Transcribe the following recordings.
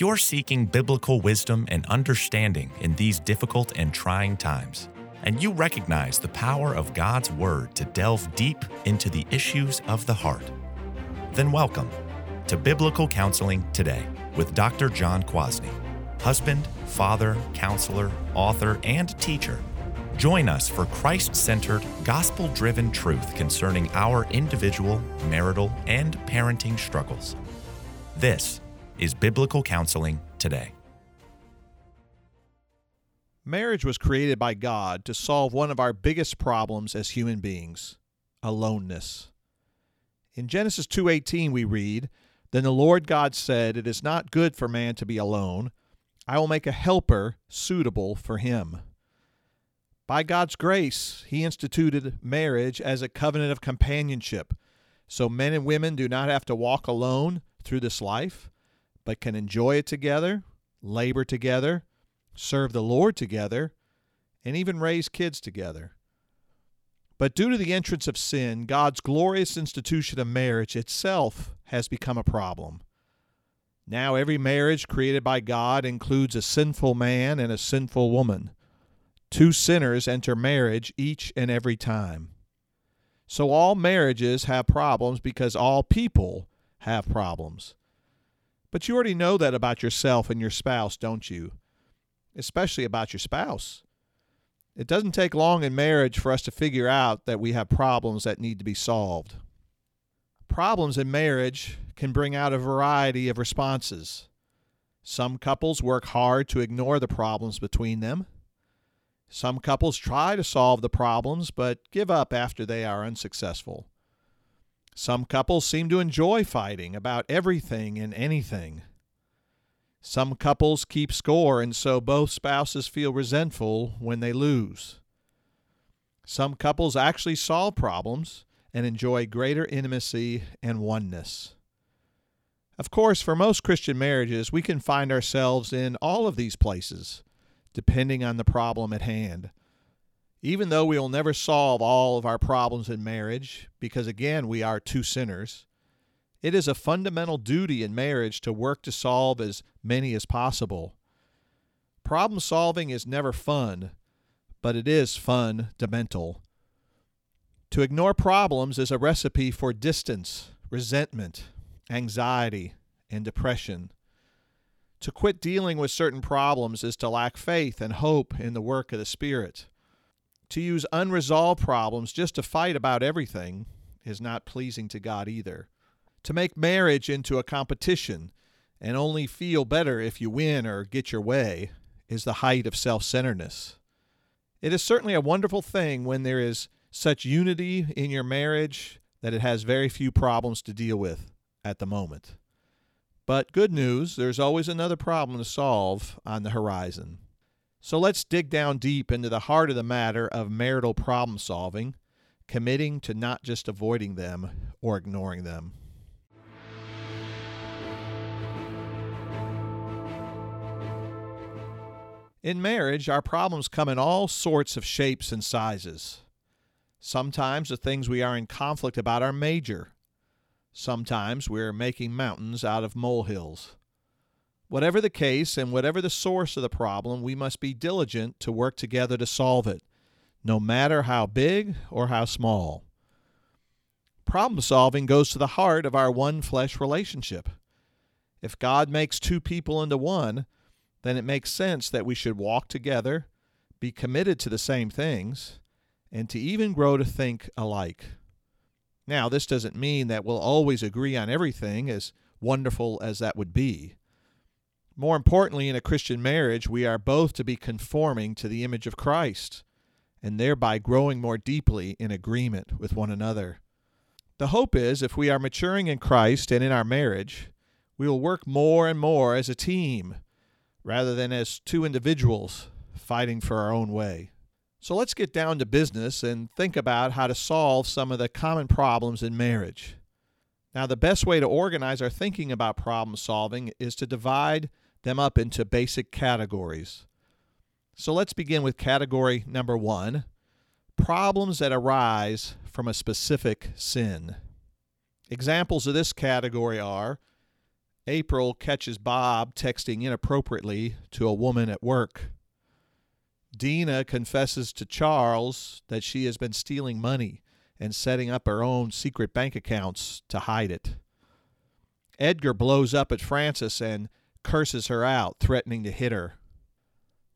You're seeking biblical wisdom and understanding in these difficult and trying times, and you recognize the power of God's Word to delve deep into the issues of the heart, then welcome to Biblical Counseling Today with Dr. John Kwasny, husband, father, counselor, author, and teacher. Join us for Christ centered, gospel driven truth concerning our individual, marital, and parenting struggles. This is Biblical Counseling Today. Marriage was created by God to solve one of our biggest problems as human beings, aloneness. In Genesis 2:18 we read, "Then the Lord God said, it is not good for man to be alone. I will make a helper suitable for him." By God's grace, he instituted marriage as a covenant of companionship, so men and women do not have to walk alone through this life, but can enjoy it together, labor together, serve the Lord together, and even raise kids together. But due to the entrance of sin, God's glorious institution of marriage itself has become a problem. Now, every marriage created by God includes a sinful man and a sinful woman. Two sinners enter marriage each and every time. So, all marriages have problems because all people have problems. But you already know that about yourself and your spouse, don't you? Especially about your spouse. It doesn't take long in marriage for us to figure out that we have problems that need to be solved. Problems in marriage can bring out a variety of responses. Some couples work hard to ignore the problems between them. Some couples try to solve the problems but give up after they are unsuccessful. Some couples seem to enjoy fighting about everything and anything. Some couples keep score, and so both spouses feel resentful when they lose. Some couples actually solve problems and enjoy greater intimacy and oneness. Of course, for most Christian marriages, we can find ourselves in all of these places, depending on the problem at hand. Even though we will never solve all of our problems in marriage, because again, we are two sinners, it is a fundamental duty in marriage to work to solve as many as possible. Problem solving is never fun, but it is fundamental. To ignore problems is a recipe for distance, resentment, anxiety, and depression. To quit dealing with certain problems is to lack faith and hope in the work of the Spirit. To use unresolved problems just to fight about everything is not pleasing to God either. To make marriage into a competition and only feel better if you win or get your way is the height of self centeredness. It is certainly a wonderful thing when there is such unity in your marriage that it has very few problems to deal with at the moment. But good news, there's always another problem to solve on the horizon. So let's dig down deep into the heart of the matter of marital problem solving, committing to not just avoiding them or ignoring them. In marriage, our problems come in all sorts of shapes and sizes. Sometimes the things we are in conflict about are major. Sometimes we're making mountains out of molehills. Whatever the case and whatever the source of the problem, we must be diligent to work together to solve it, no matter how big or how small. Problem solving goes to the heart of our one flesh relationship. If God makes two people into one, then it makes sense that we should walk together, be committed to the same things, and to even grow to think alike. Now, this doesn't mean that we'll always agree on everything, as wonderful as that would be. More importantly, in a Christian marriage, we are both to be conforming to the image of Christ and thereby growing more deeply in agreement with one another. The hope is if we are maturing in Christ and in our marriage, we will work more and more as a team rather than as two individuals fighting for our own way. So let's get down to business and think about how to solve some of the common problems in marriage. Now, the best way to organize our thinking about problem solving is to divide them up into basic categories. So let's begin with category number one problems that arise from a specific sin. Examples of this category are April catches Bob texting inappropriately to a woman at work. Dina confesses to Charles that she has been stealing money and setting up her own secret bank accounts to hide it. Edgar blows up at Frances and curses her out, threatening to hit her.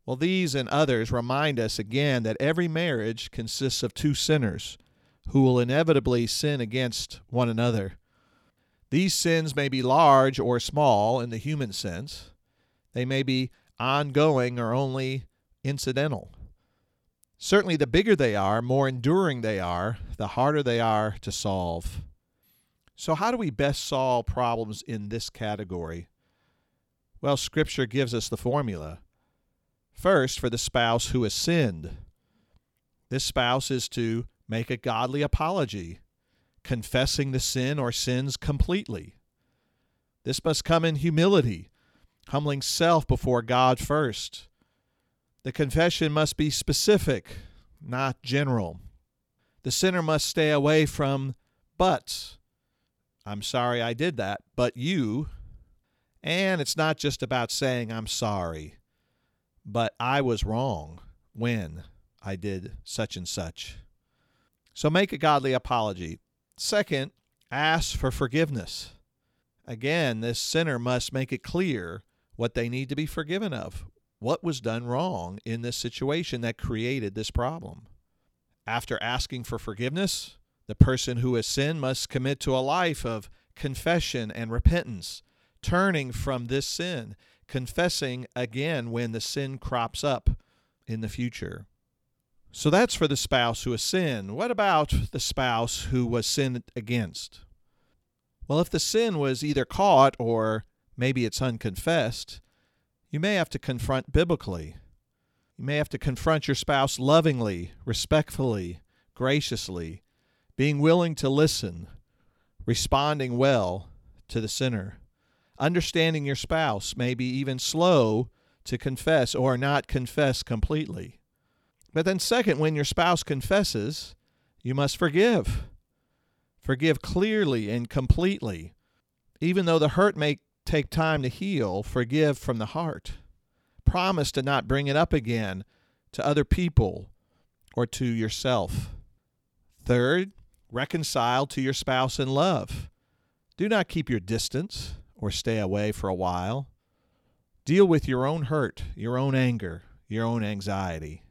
Well, these and others remind us again that every marriage consists of two sinners who will inevitably sin against one another. These sins may be large or small in the human sense. They may be ongoing or only incidental. Certainly, the bigger they are, more enduring they are, the harder they are to solve. So, how do we best solve problems in this category? Well, Scripture gives us the formula. First, for the spouse who has sinned, this spouse is to make a godly apology, confessing the sin or sins completely. This must come in humility, humbling self before God first. The confession must be specific, not general. The sinner must stay away from buts. I'm sorry I did that, but you. And it's not just about saying I'm sorry, but I was wrong when I did such and such. So make a godly apology. Second, ask for forgiveness. Again, this sinner must make it clear what they need to be forgiven of, what was done wrong in this situation that created this problem. After asking for forgiveness, the person who has sinned must commit to a life of confession and repentance, turning from this sin, confessing again when the sin crops up in the future. So that's for the spouse who has sinned. What about the spouse who was sinned against? Well, if the sin was either caught or maybe it's unconfessed, you may have to confront biblically. You may have to confront your spouse lovingly, respectfully, graciously, being willing to listen, responding well to the sinner, understanding your spouse, may be even slow to confess or not confess completely. But then, second, when your spouse confesses, you must forgive. Forgive clearly and completely. Even though the hurt may take time to heal, forgive from the heart. Promise to not bring it up again to other people or to yourself. Third, reconcile to your spouse in love. Do not keep your distance or stay away for a while. Deal with your own hurt, your own anger, your own anxiety.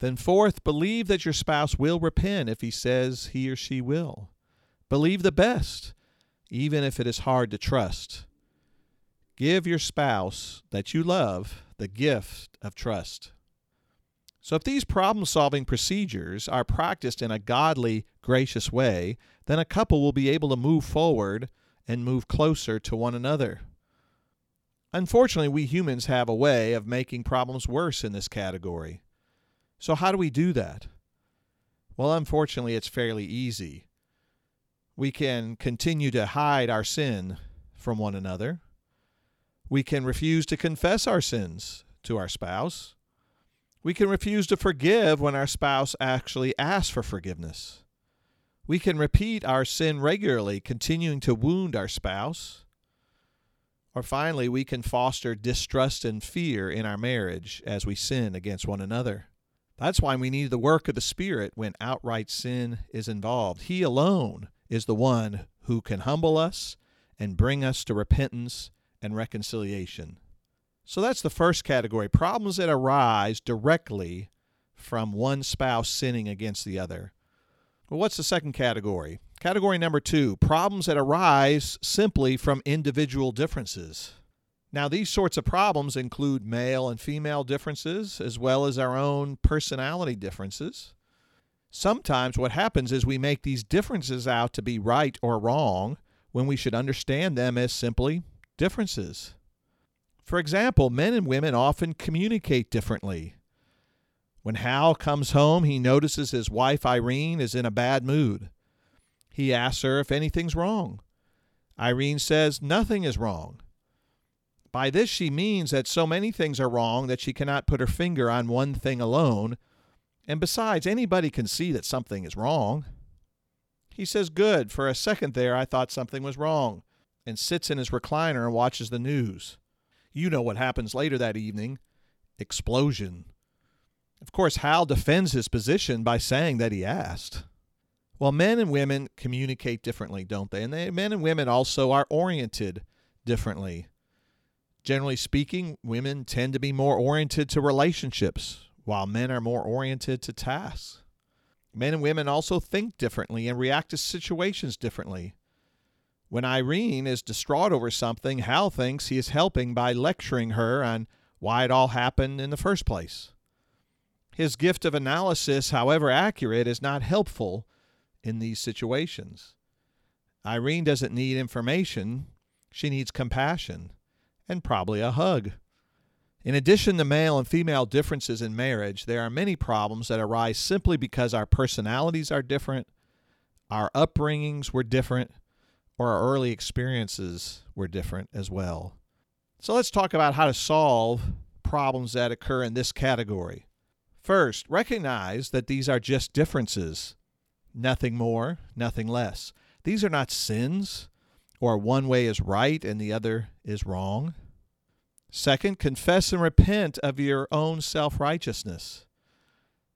Then, fourth, believe that your spouse will repent if he says he or she will. Believe the best, even if it is hard to trust. Give your spouse that you love the gift of trust. So, if these problem solving procedures are practiced in a godly, gracious way, then a couple will be able to move forward and move closer to one another. Unfortunately, we humans have a way of making problems worse in this category. So, how do we do that? Well, unfortunately, it's fairly easy. We can continue to hide our sin from one another. We can refuse to confess our sins to our spouse. We can refuse to forgive when our spouse actually asks for forgiveness. We can repeat our sin regularly, continuing to wound our spouse. Or finally, we can foster distrust and fear in our marriage as we sin against one another. That's why we need the work of the Spirit when outright sin is involved. He alone is the one who can humble us and bring us to repentance and reconciliation. So that's the first category problems that arise directly from one spouse sinning against the other. Well, what's the second category? Category number two problems that arise simply from individual differences. Now, these sorts of problems include male and female differences, as well as our own personality differences. Sometimes what happens is we make these differences out to be right or wrong when we should understand them as simply differences. For example, men and women often communicate differently. When Hal comes home, he notices his wife Irene is in a bad mood. He asks her if anything's wrong. Irene says nothing is wrong. By this she means that so many things are wrong that she cannot put her finger on one thing alone, and besides, anybody can see that something is wrong. He says, Good, for a second there I thought something was wrong. and sits in his recliner and watches the news. You know what happens later that evening explosion. Of course, Hal defends his position by saying that he asked. Well, men and women communicate differently, don't they? And they, men and women also are oriented differently. Generally speaking, women tend to be more oriented to relationships, while men are more oriented to tasks. Men and women also think differently and react to situations differently. When Irene is distraught over something, Hal thinks he is helping by lecturing her on why it all happened in the first place. His gift of analysis, however accurate, is not helpful in these situations. Irene doesn't need information, she needs compassion and probably a hug. In addition to male and female differences in marriage, there are many problems that arise simply because our personalities are different, our upbringings were different, or our early experiences were different as well. So let's talk about how to solve problems that occur in this category. First, recognize that these are just differences nothing more, nothing less. These are not sins, or one way is right and the other is wrong. Second, confess and repent of your own self righteousness.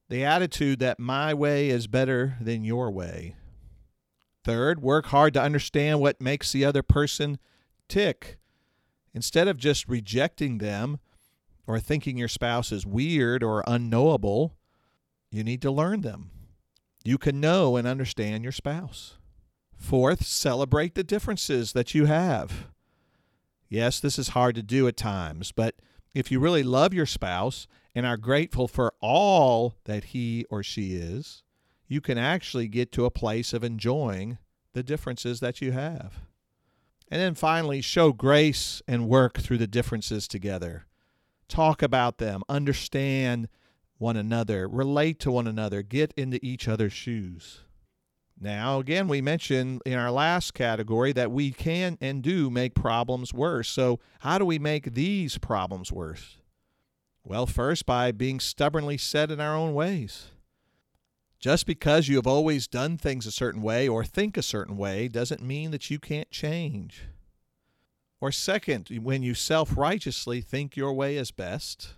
The attitude that my way is better than your way. Third, work hard to understand what makes the other person tick. Instead of just rejecting them or thinking your spouse is weird or unknowable, you need to learn them. You can know and understand your spouse. Fourth, celebrate the differences that you have. Yes, this is hard to do at times, but if you really love your spouse and are grateful for all that he or she is, you can actually get to a place of enjoying the differences that you have. And then finally, show grace and work through the differences together. Talk about them, understand one another, relate to one another, get into each other's shoes. Now, again, we mentioned in our last category that we can and do make problems worse. So, how do we make these problems worse? Well, first, by being stubbornly set in our own ways. Just because you have always done things a certain way or think a certain way doesn't mean that you can't change. Or, second, when you self righteously think your way is best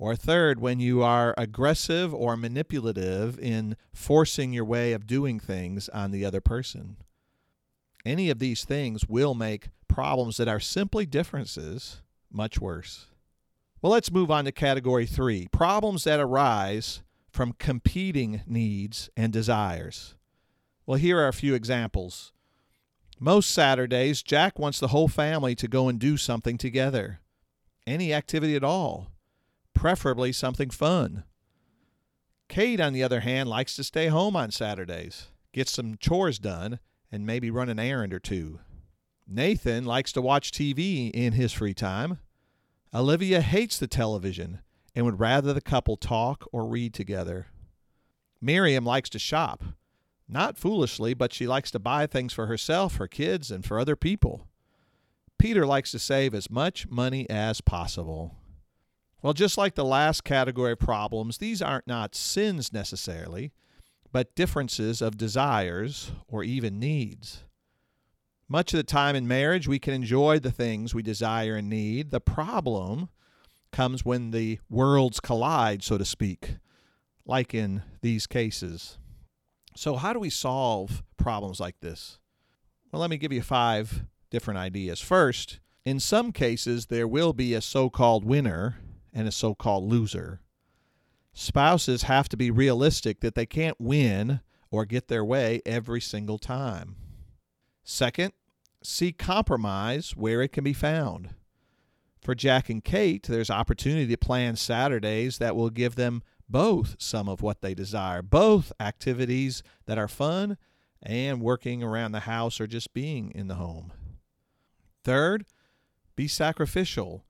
or third, when you are aggressive or manipulative in forcing your way of doing things on the other person. Any of these things will make problems that are simply differences much worse. Well, let's move on to category three problems that arise from competing needs and desires. Well, here are a few examples. Most Saturdays, Jack wants the whole family to go and do something together, any activity at all preferably something fun. Kate, on the other hand, likes to stay home on Saturdays, get some chores done, and maybe run an errand or two. Nathan likes to watch TV in his free time. Olivia hates the television and would rather the couple talk or read together. Miriam likes to shop. Not foolishly, but she likes to buy things for herself, her kids, and for other people. Peter likes to save as much money as possible. Well, just like the last category of problems, these aren't not sins necessarily, but differences of desires or even needs. Much of the time in marriage, we can enjoy the things we desire and need. The problem comes when the worlds collide, so to speak, like in these cases. So, how do we solve problems like this? Well, let me give you five different ideas. First, in some cases, there will be a so called winner and a so called loser. Spouses have to be realistic that they can't win or get their way every single time. Second, seek compromise where it can be found. For Jack and Kate, there's opportunity to plan Saturdays that will give them both some of what they desire, both activities that are fun and working around the house or just being in the home. Third, be sacrificial.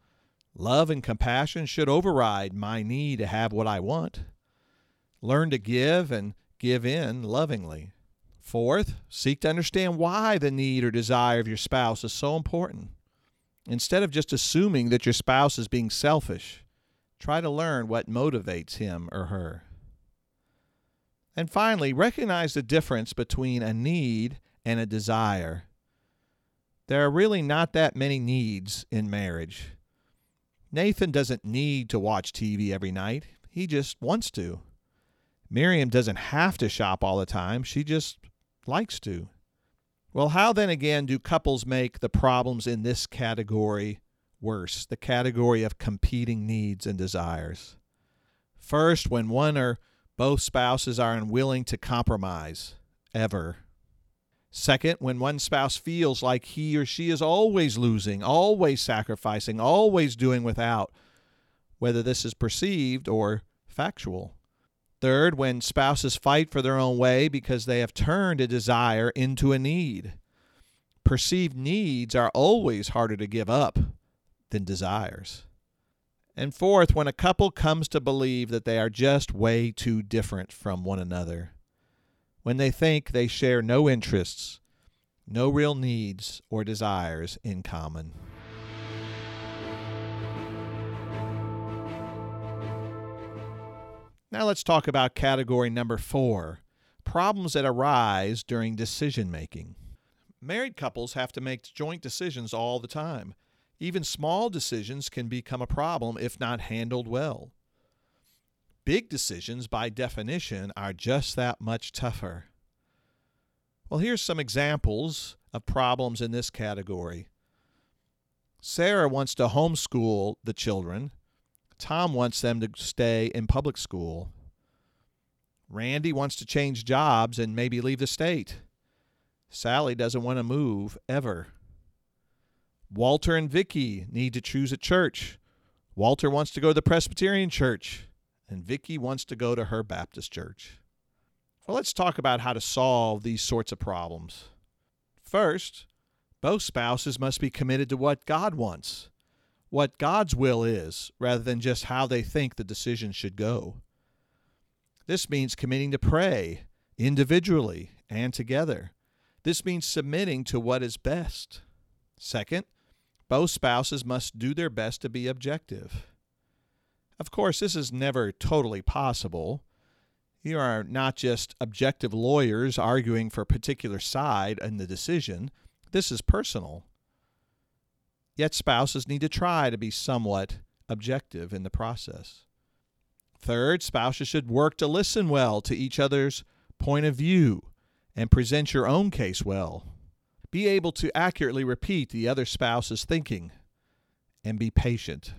Love and compassion should override my need to have what I want. Learn to give and give in lovingly. Fourth, seek to understand why the need or desire of your spouse is so important. Instead of just assuming that your spouse is being selfish, try to learn what motivates him or her. And finally, recognize the difference between a need and a desire. There are really not that many needs in marriage. Nathan doesn't need to watch TV every night, he just wants to. Miriam doesn't have to shop all the time, she just likes to. Well, how then again do couples make the problems in this category worse, the category of competing needs and desires? First, when one or both spouses are unwilling to compromise, ever. Second, when one spouse feels like he or she is always losing, always sacrificing, always doing without, whether this is perceived or factual. Third, when spouses fight for their own way because they have turned a desire into a need. Perceived needs are always harder to give up than desires. And fourth, when a couple comes to believe that they are just way too different from one another when they think they share no interests, no real needs or desires in common. Now let's talk about category number four problems that arise during decision making. Married couples have to make joint decisions all the time. Even small decisions can become a problem if not handled well. Big decisions, by definition, are just that much tougher. Well, here's some examples of problems in this category. Sarah wants to homeschool the children. Tom wants them to stay in public school. Randy wants to change jobs and maybe leave the state. Sally doesn't want to move ever. Walter and Vicky need to choose a church. Walter wants to go to the Presbyterian church and Vicky wants to go to her Baptist church. Well, let's talk about how to solve these sorts of problems. First, both spouses must be committed to what God wants, what God's will is, rather than just how they think the decision should go. This means committing to pray individually and together. This means submitting to what is best. Second, both spouses must do their best to be objective. Of course, this is never totally possible. You are not just objective lawyers arguing for a particular side in the decision. This is personal. Yet spouses need to try to be somewhat objective in the process. Third, spouses should work to listen well to each other's point of view and present your own case well. Be able to accurately repeat the other spouse's thinking and be patient.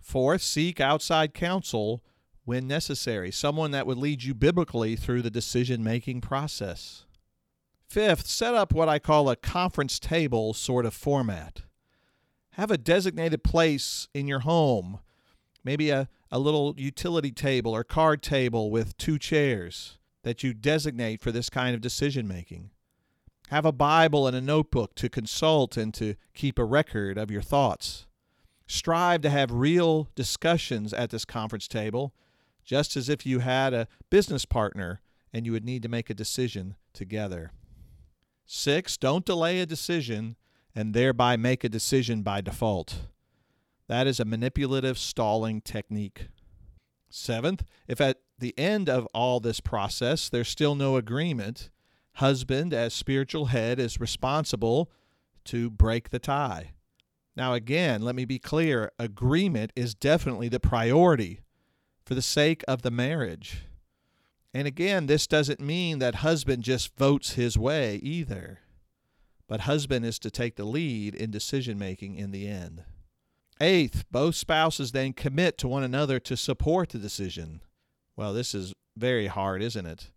Fourth, seek outside counsel when necessary, someone that would lead you biblically through the decision making process. Fifth, set up what I call a conference table sort of format. Have a designated place in your home, maybe a, a little utility table or card table with two chairs that you designate for this kind of decision making. Have a Bible and a notebook to consult and to keep a record of your thoughts. Strive to have real discussions at this conference table, just as if you had a business partner and you would need to make a decision together. Six, don't delay a decision and thereby make a decision by default. That is a manipulative stalling technique. Seventh, if at the end of all this process there's still no agreement, husband, as spiritual head, is responsible to break the tie. Now, again, let me be clear agreement is definitely the priority for the sake of the marriage. And again, this doesn't mean that husband just votes his way either, but husband is to take the lead in decision making in the end. Eighth, both spouses then commit to one another to support the decision. Well, this is very hard, isn't it?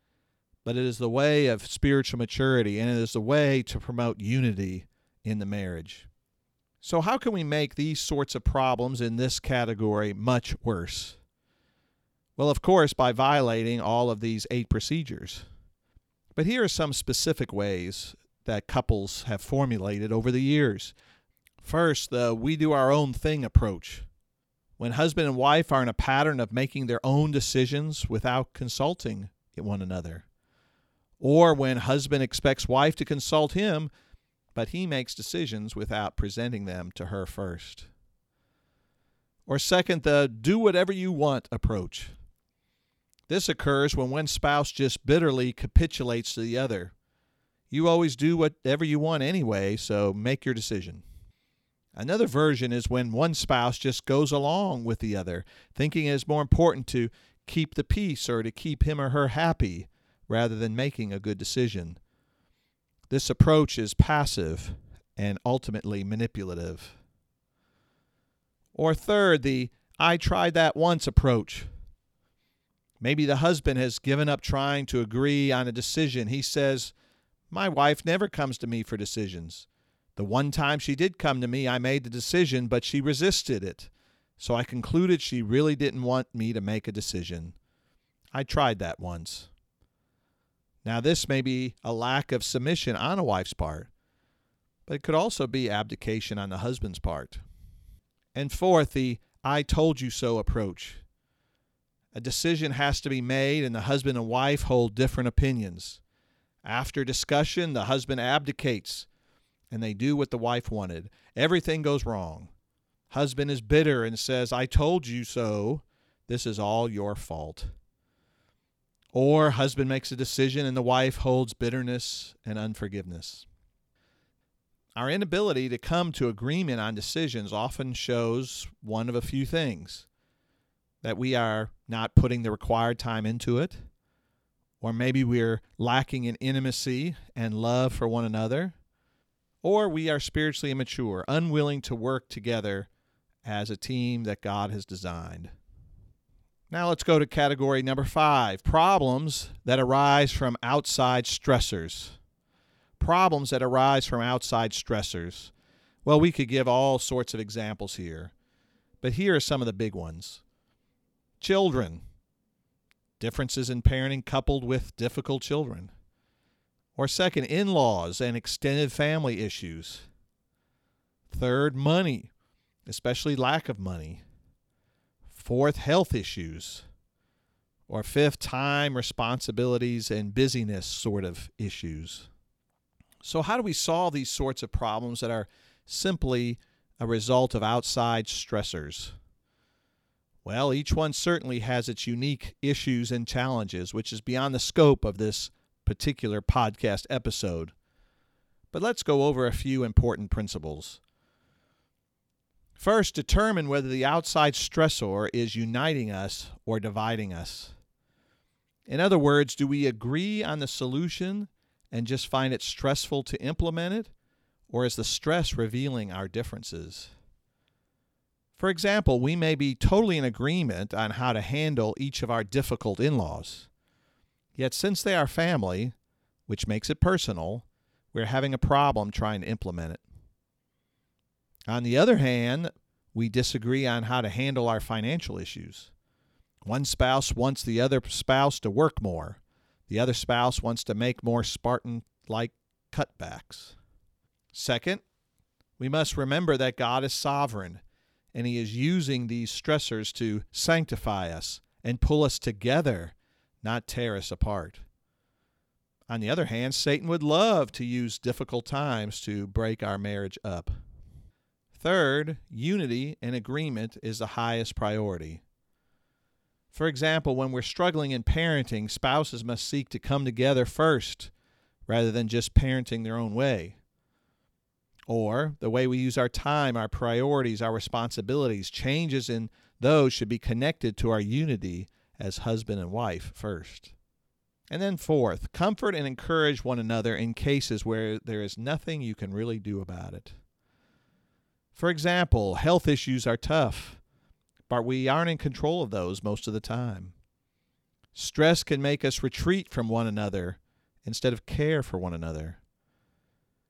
But it is the way of spiritual maturity and it is the way to promote unity in the marriage. So, how can we make these sorts of problems in this category much worse? Well, of course, by violating all of these eight procedures. But here are some specific ways that couples have formulated over the years. First, the we do our own thing approach. When husband and wife are in a pattern of making their own decisions without consulting one another. Or when husband expects wife to consult him but he makes decisions without presenting them to her first. Or, second, the do whatever you want approach. This occurs when one spouse just bitterly capitulates to the other. You always do whatever you want anyway, so make your decision. Another version is when one spouse just goes along with the other, thinking it is more important to keep the peace or to keep him or her happy rather than making a good decision. This approach is passive and ultimately manipulative. Or third, the I tried that once approach. Maybe the husband has given up trying to agree on a decision. He says, My wife never comes to me for decisions. The one time she did come to me, I made the decision, but she resisted it. So I concluded she really didn't want me to make a decision. I tried that once. Now, this may be a lack of submission on a wife's part, but it could also be abdication on the husband's part. And fourth, the I told you so approach. A decision has to be made, and the husband and wife hold different opinions. After discussion, the husband abdicates and they do what the wife wanted. Everything goes wrong. Husband is bitter and says, I told you so. This is all your fault. Or husband makes a decision and the wife holds bitterness and unforgiveness. Our inability to come to agreement on decisions often shows one of a few things that we are not putting the required time into it, or maybe we're lacking in intimacy and love for one another, or we are spiritually immature, unwilling to work together as a team that God has designed. Now let's go to category number five problems that arise from outside stressors. Problems that arise from outside stressors. Well, we could give all sorts of examples here, but here are some of the big ones. Children, differences in parenting coupled with difficult children. Or second, in laws and extended family issues. Third, money, especially lack of money. Fourth, health issues. Or fifth, time, responsibilities, and busyness sort of issues. So, how do we solve these sorts of problems that are simply a result of outside stressors? Well, each one certainly has its unique issues and challenges, which is beyond the scope of this particular podcast episode. But let's go over a few important principles. First, determine whether the outside stressor is uniting us or dividing us. In other words, do we agree on the solution and just find it stressful to implement it, or is the stress revealing our differences? For example, we may be totally in agreement on how to handle each of our difficult in laws. Yet, since they are family, which makes it personal, we're having a problem trying to implement it. On the other hand, we disagree on how to handle our financial issues. One spouse wants the other spouse to work more. The other spouse wants to make more Spartan like cutbacks. Second, we must remember that God is sovereign and He is using these stressors to sanctify us and pull us together, not tear us apart. On the other hand, Satan would love to use difficult times to break our marriage up. Third, unity and agreement is the highest priority. For example, when we're struggling in parenting, spouses must seek to come together first rather than just parenting their own way. Or the way we use our time, our priorities, our responsibilities, changes in those should be connected to our unity as husband and wife first. And then, fourth, comfort and encourage one another in cases where there is nothing you can really do about it. For example, health issues are tough, but we aren't in control of those most of the time. Stress can make us retreat from one another instead of care for one another.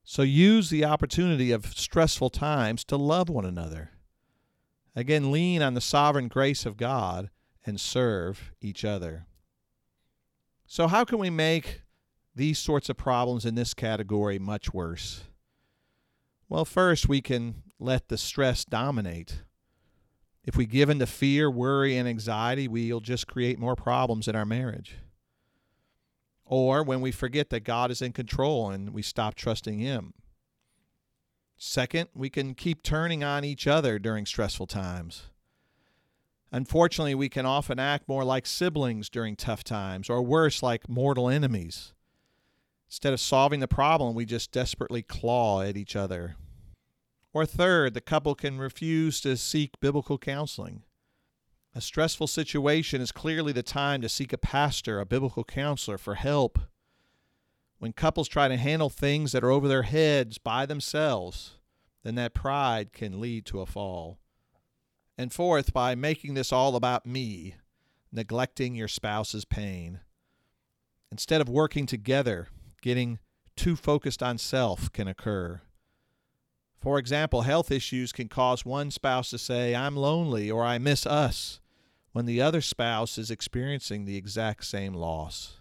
So use the opportunity of stressful times to love one another. Again, lean on the sovereign grace of God and serve each other. So, how can we make these sorts of problems in this category much worse? Well, first, we can let the stress dominate. If we give in to fear, worry, and anxiety, we'll just create more problems in our marriage. Or when we forget that God is in control and we stop trusting Him. Second, we can keep turning on each other during stressful times. Unfortunately, we can often act more like siblings during tough times, or worse, like mortal enemies. Instead of solving the problem, we just desperately claw at each other. Or third, the couple can refuse to seek biblical counseling. A stressful situation is clearly the time to seek a pastor, a biblical counselor for help. When couples try to handle things that are over their heads by themselves, then that pride can lead to a fall. And fourth, by making this all about me, neglecting your spouse's pain. Instead of working together, getting too focused on self can occur. For example, health issues can cause one spouse to say, I'm lonely or I miss us, when the other spouse is experiencing the exact same loss.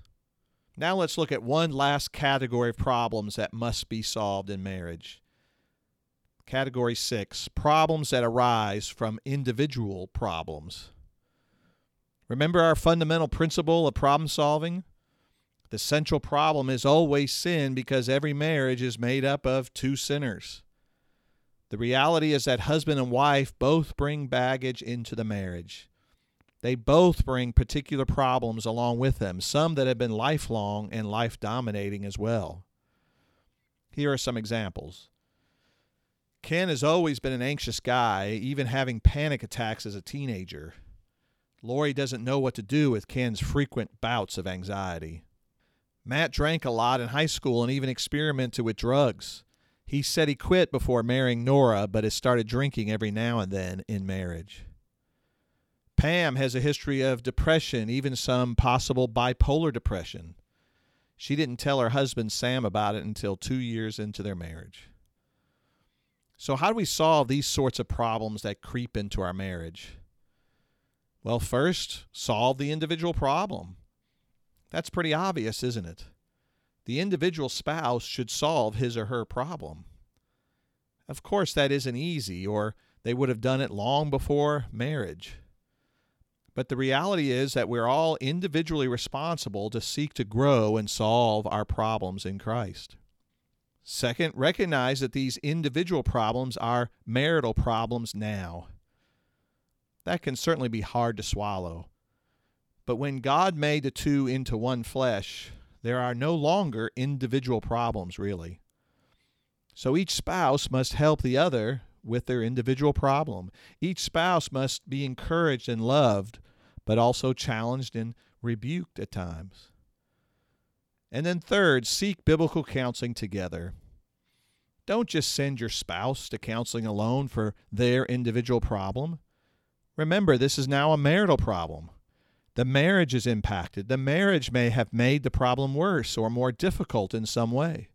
Now let's look at one last category of problems that must be solved in marriage. Category 6 Problems that arise from individual problems. Remember our fundamental principle of problem solving? The central problem is always sin because every marriage is made up of two sinners. The reality is that husband and wife both bring baggage into the marriage. They both bring particular problems along with them, some that have been lifelong and life dominating as well. Here are some examples. Ken has always been an anxious guy, even having panic attacks as a teenager. Lori doesn't know what to do with Ken's frequent bouts of anxiety. Matt drank a lot in high school and even experimented with drugs. He said he quit before marrying Nora, but has started drinking every now and then in marriage. Pam has a history of depression, even some possible bipolar depression. She didn't tell her husband Sam about it until two years into their marriage. So, how do we solve these sorts of problems that creep into our marriage? Well, first, solve the individual problem. That's pretty obvious, isn't it? The individual spouse should solve his or her problem. Of course, that isn't easy, or they would have done it long before marriage. But the reality is that we're all individually responsible to seek to grow and solve our problems in Christ. Second, recognize that these individual problems are marital problems now. That can certainly be hard to swallow. But when God made the two into one flesh, there are no longer individual problems, really. So each spouse must help the other with their individual problem. Each spouse must be encouraged and loved, but also challenged and rebuked at times. And then, third, seek biblical counseling together. Don't just send your spouse to counseling alone for their individual problem. Remember, this is now a marital problem. The marriage is impacted. The marriage may have made the problem worse or more difficult in some way.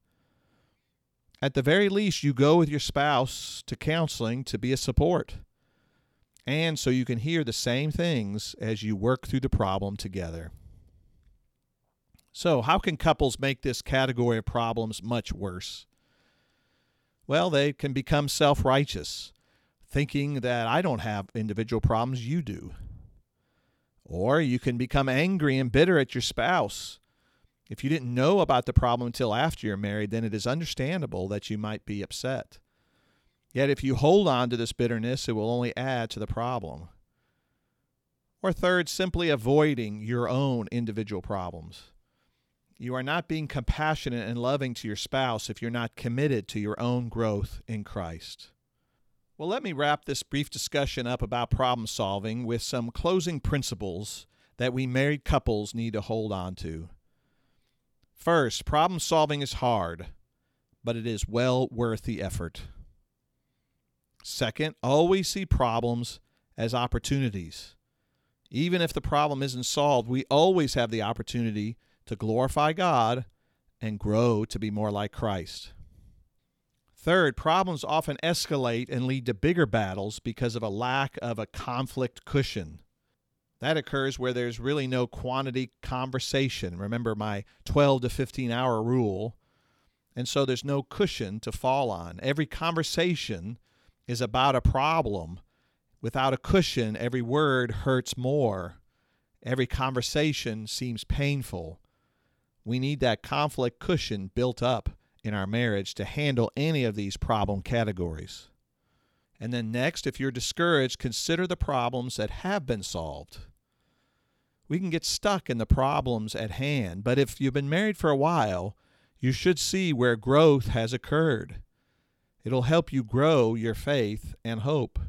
At the very least, you go with your spouse to counseling to be a support, and so you can hear the same things as you work through the problem together. So, how can couples make this category of problems much worse? Well, they can become self righteous thinking that I don't have individual problems, you do. Or you can become angry and bitter at your spouse. If you didn't know about the problem until after you're married, then it is understandable that you might be upset. Yet if you hold on to this bitterness, it will only add to the problem. Or third, simply avoiding your own individual problems. You are not being compassionate and loving to your spouse if you're not committed to your own growth in Christ. Well, let me wrap this brief discussion up about problem solving with some closing principles that we married couples need to hold on to. First, problem solving is hard, but it is well worth the effort. Second, always see problems as opportunities. Even if the problem isn't solved, we always have the opportunity to glorify God and grow to be more like Christ. Third, problems often escalate and lead to bigger battles because of a lack of a conflict cushion. That occurs where there's really no quantity conversation. Remember my 12 to 15 hour rule. And so there's no cushion to fall on. Every conversation is about a problem. Without a cushion, every word hurts more. Every conversation seems painful. We need that conflict cushion built up in our marriage to handle any of these problem categories. And then next, if you're discouraged, consider the problems that have been solved. We can get stuck in the problems at hand, but if you've been married for a while, You should see where growth has occurred. It'll help you grow your faith and hope.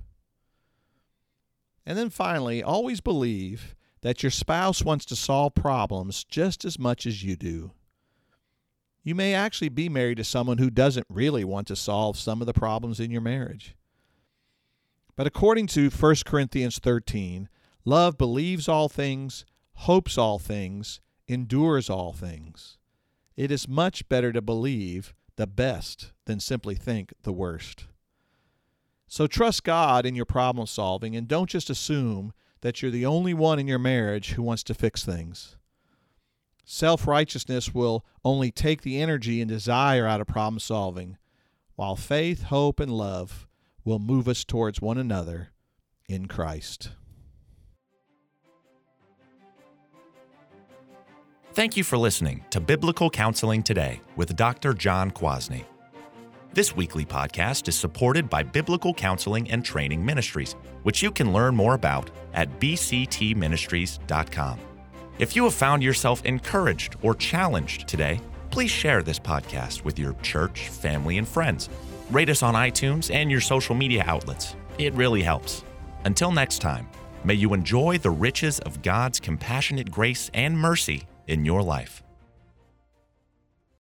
And then finally, always believe that your spouse wants to solve problems just as much as you do. You may actually be married to someone who doesn't really want to solve some of the problems in your marriage. But according to 1 Corinthians 13, love believes all things, hopes all things, endures all things. It is much better to believe the best than simply think the worst. So trust God in your problem solving and don't just assume that you're the only one in your marriage who wants to fix things. Self righteousness will only take the energy and desire out of problem solving, while faith, hope, and love will move us towards one another in Christ. Thank you for listening to Biblical Counseling Today with Dr. John Kwasny. This weekly podcast is supported by Biblical Counseling and Training Ministries, which you can learn more about at bctministries.com. If you have found yourself encouraged or challenged today, please share this podcast with your church, family, and friends. Rate us on iTunes and your social media outlets. It really helps. Until next time, may you enjoy the riches of God's compassionate grace and mercy in your life.